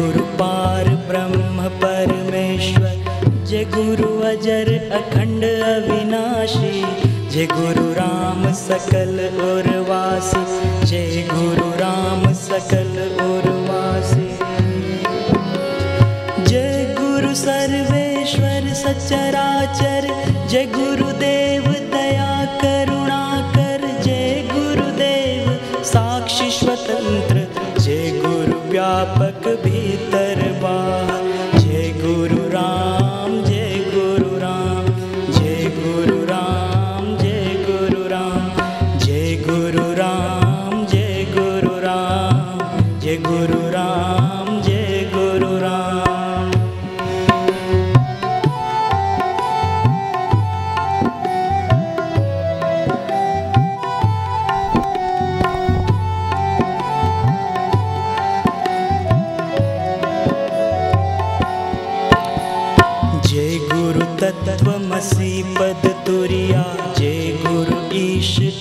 गुरु पार ब्रह्म परमेश्वर, जय गुरु अजर अखंड अविनाशी, जय गुरु राम सकल उर्वासी, जय गुरु राम सकल उर्वासी। जय गुरु सर्वेश्वर सचराचर, जय व्यापक भीतर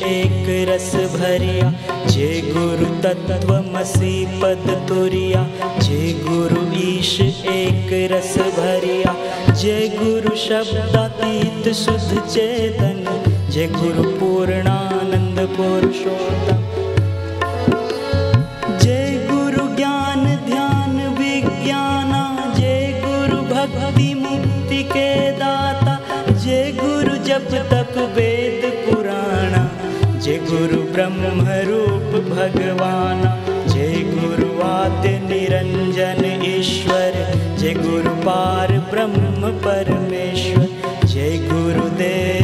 एक रस भरिया। जय गुरु तत्वमसि पद तुरिया। जय गुरु ईश एक रस भरिया। जय गुरु शब्दातीत शुद्ध चेतन। जय गुरु पूर्णानंद पुरुषोत्तम। जय गुरु ज्ञान ध्यान विज्ञाना। जय गुरु भक्ति मुक्ति के दाता। जय गुरु जप तप वेद पुराणा जय ब्रह्म रूप भगवान। जय गुरुवाद निरंजन ईश्वर। जय गुरु पार ब्रह्म परमेश्वर। जय गुरुदेव।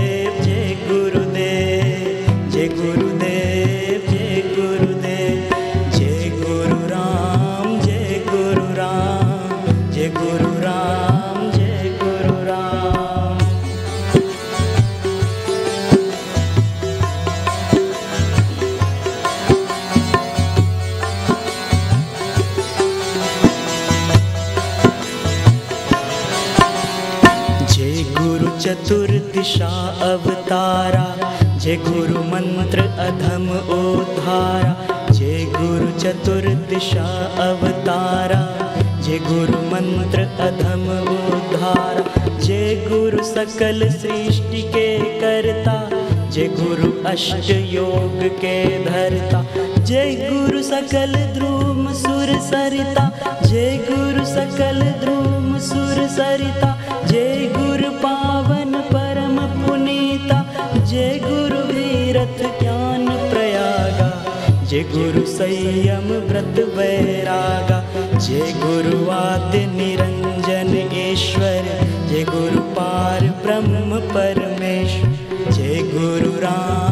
जय गुरु चतुर्दिशा अवतारा जय गुरु मंत्र अधम उद्धारा जय गुरु चतुर्दिशा अवतारा जय गुरु मंत्र अधम उद्धारा जय गुरु सकल सृष्टि के करता जय गुरु अष्ट योग के धरता जय गुरु सकल ध्रुम सुर सरिता जय गुरु सकल ध्रुम सुर सरिता जय गुरु पावन परम पुनीता, जय गुरु ज्ञान प्रयागा, जय गुरु संयम व्रत वैरागा, जय गुरु आद्य निरंजन ईश्वर, जय गुरु पार ब्रह्म परमेश्वर, जय गुरु राम।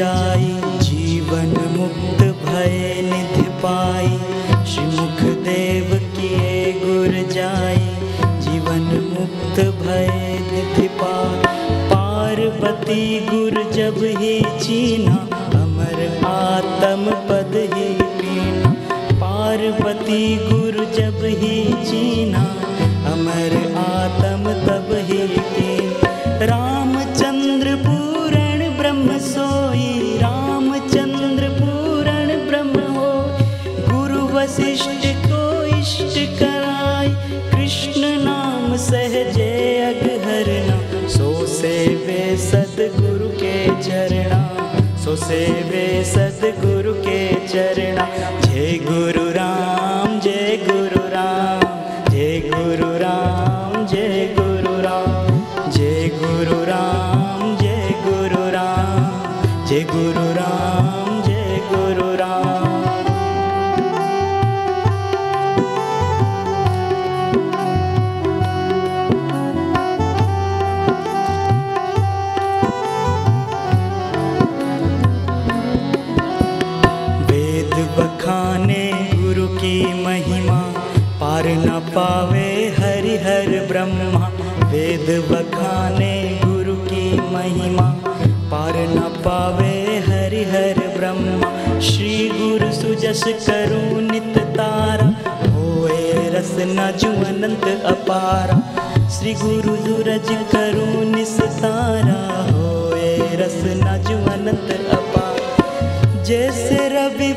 जाई, जीवन मुक्त भय निधि पाई। श्री मुख देव किए गुर जाई, जीवन मुक्त भय निधि पाई। पार्वती गुर जब ही चीना, अमर आत्म पद ही पीना। पार्वती गुर जब ही चीना, अमर आत्म तब ही कीन सो सेवे सदगुरु के चरणा। जय गुरु पार हरि हर ब्रह्मा, वेद बखाने गुरु की महिमा। पार न पावे हरि हर ब्रह्मा, श्री गुरु सुजस करू नित तारा। होए रस न जु अनंत अपारा, श्री गुरु दुरज करू निस्तारा होए रस न जु अनंत अपार। जैसे रवि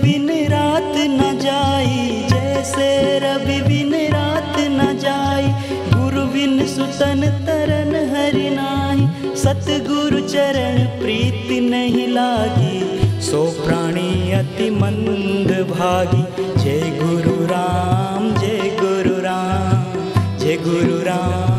सतगुरु चरण प्रीति नहीं लागी। सो प्राणी अति मंद भागी। जय गुरु राम, जय गुरु राम, जय गुरु राम।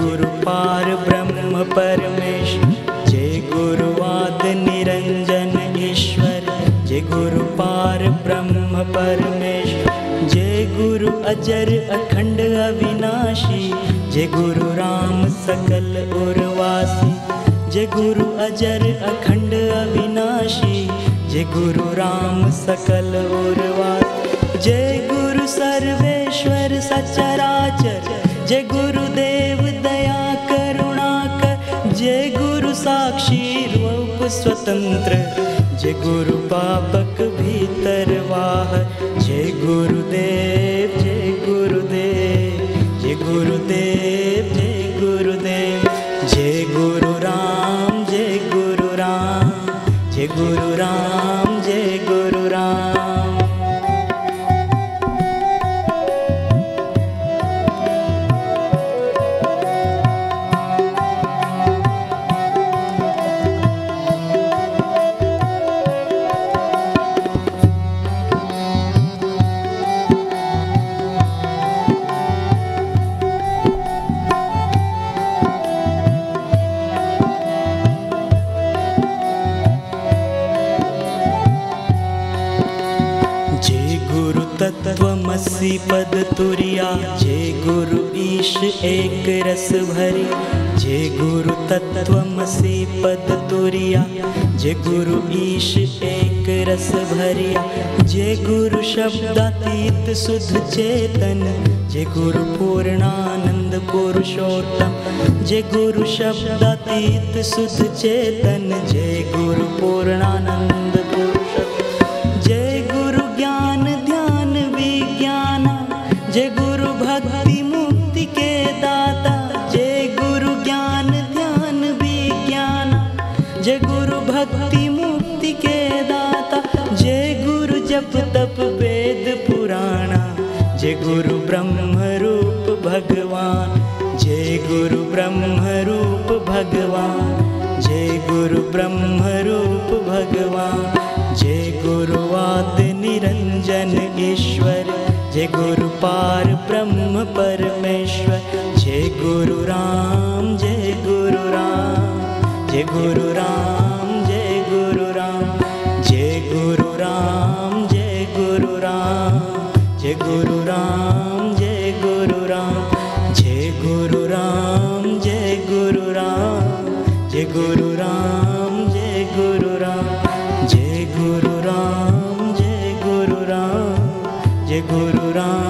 गुरु पार ब्रह्म परमेश्वर। जय गुरु आदि निरंजन ईश्वर। जय गुरु पार ब्रह्म परमेश्वर। जय गुरु अजर अखंड अविनाशी। जय गुरु राम सकल उर्वासी। जय गुरु अजर अखंड अविनाशी। जय गुरु राम सकल उर्वासी। जय गुरु सर्वेश्वर सचराचर। जय गुरुदेव स्वतन्त्र जय गुरु पापक भीतर वाह जय गुरुदेव। तत्वमसि पद तुरिया। जे गुरु ईश एक रस भरी। जे गुरु तत्वमसि पद तुरिया। जे गुरु ईश एक रस भरिया। जे गुरु शब्दातीत शुद्ध चेतन। जय गुरु पूर्णानंद पुरुषोत्तम। जे गुरु शब्दातीत शुद्ध चेतन। जय गुरु पूर्णानंद पुरुषोत्तम ब्रह्म रूप भगवान जय गुरु ब्रह्म रूप भगवान जय गुरु ब्रह्म रूप भगवान जय गुरु आदि निरंजन ईश्वर जय गुरु पार ब्रह्म परमेश्वर जय गुरु राम जय गुरु राम जय गुरु राम जय गुरु राम जय गुरु राम जय गुरु राम जय गुरु राम गुरु राम जय गुरु राम जय गुरु राम जय गुरु राम जय गुरु राम।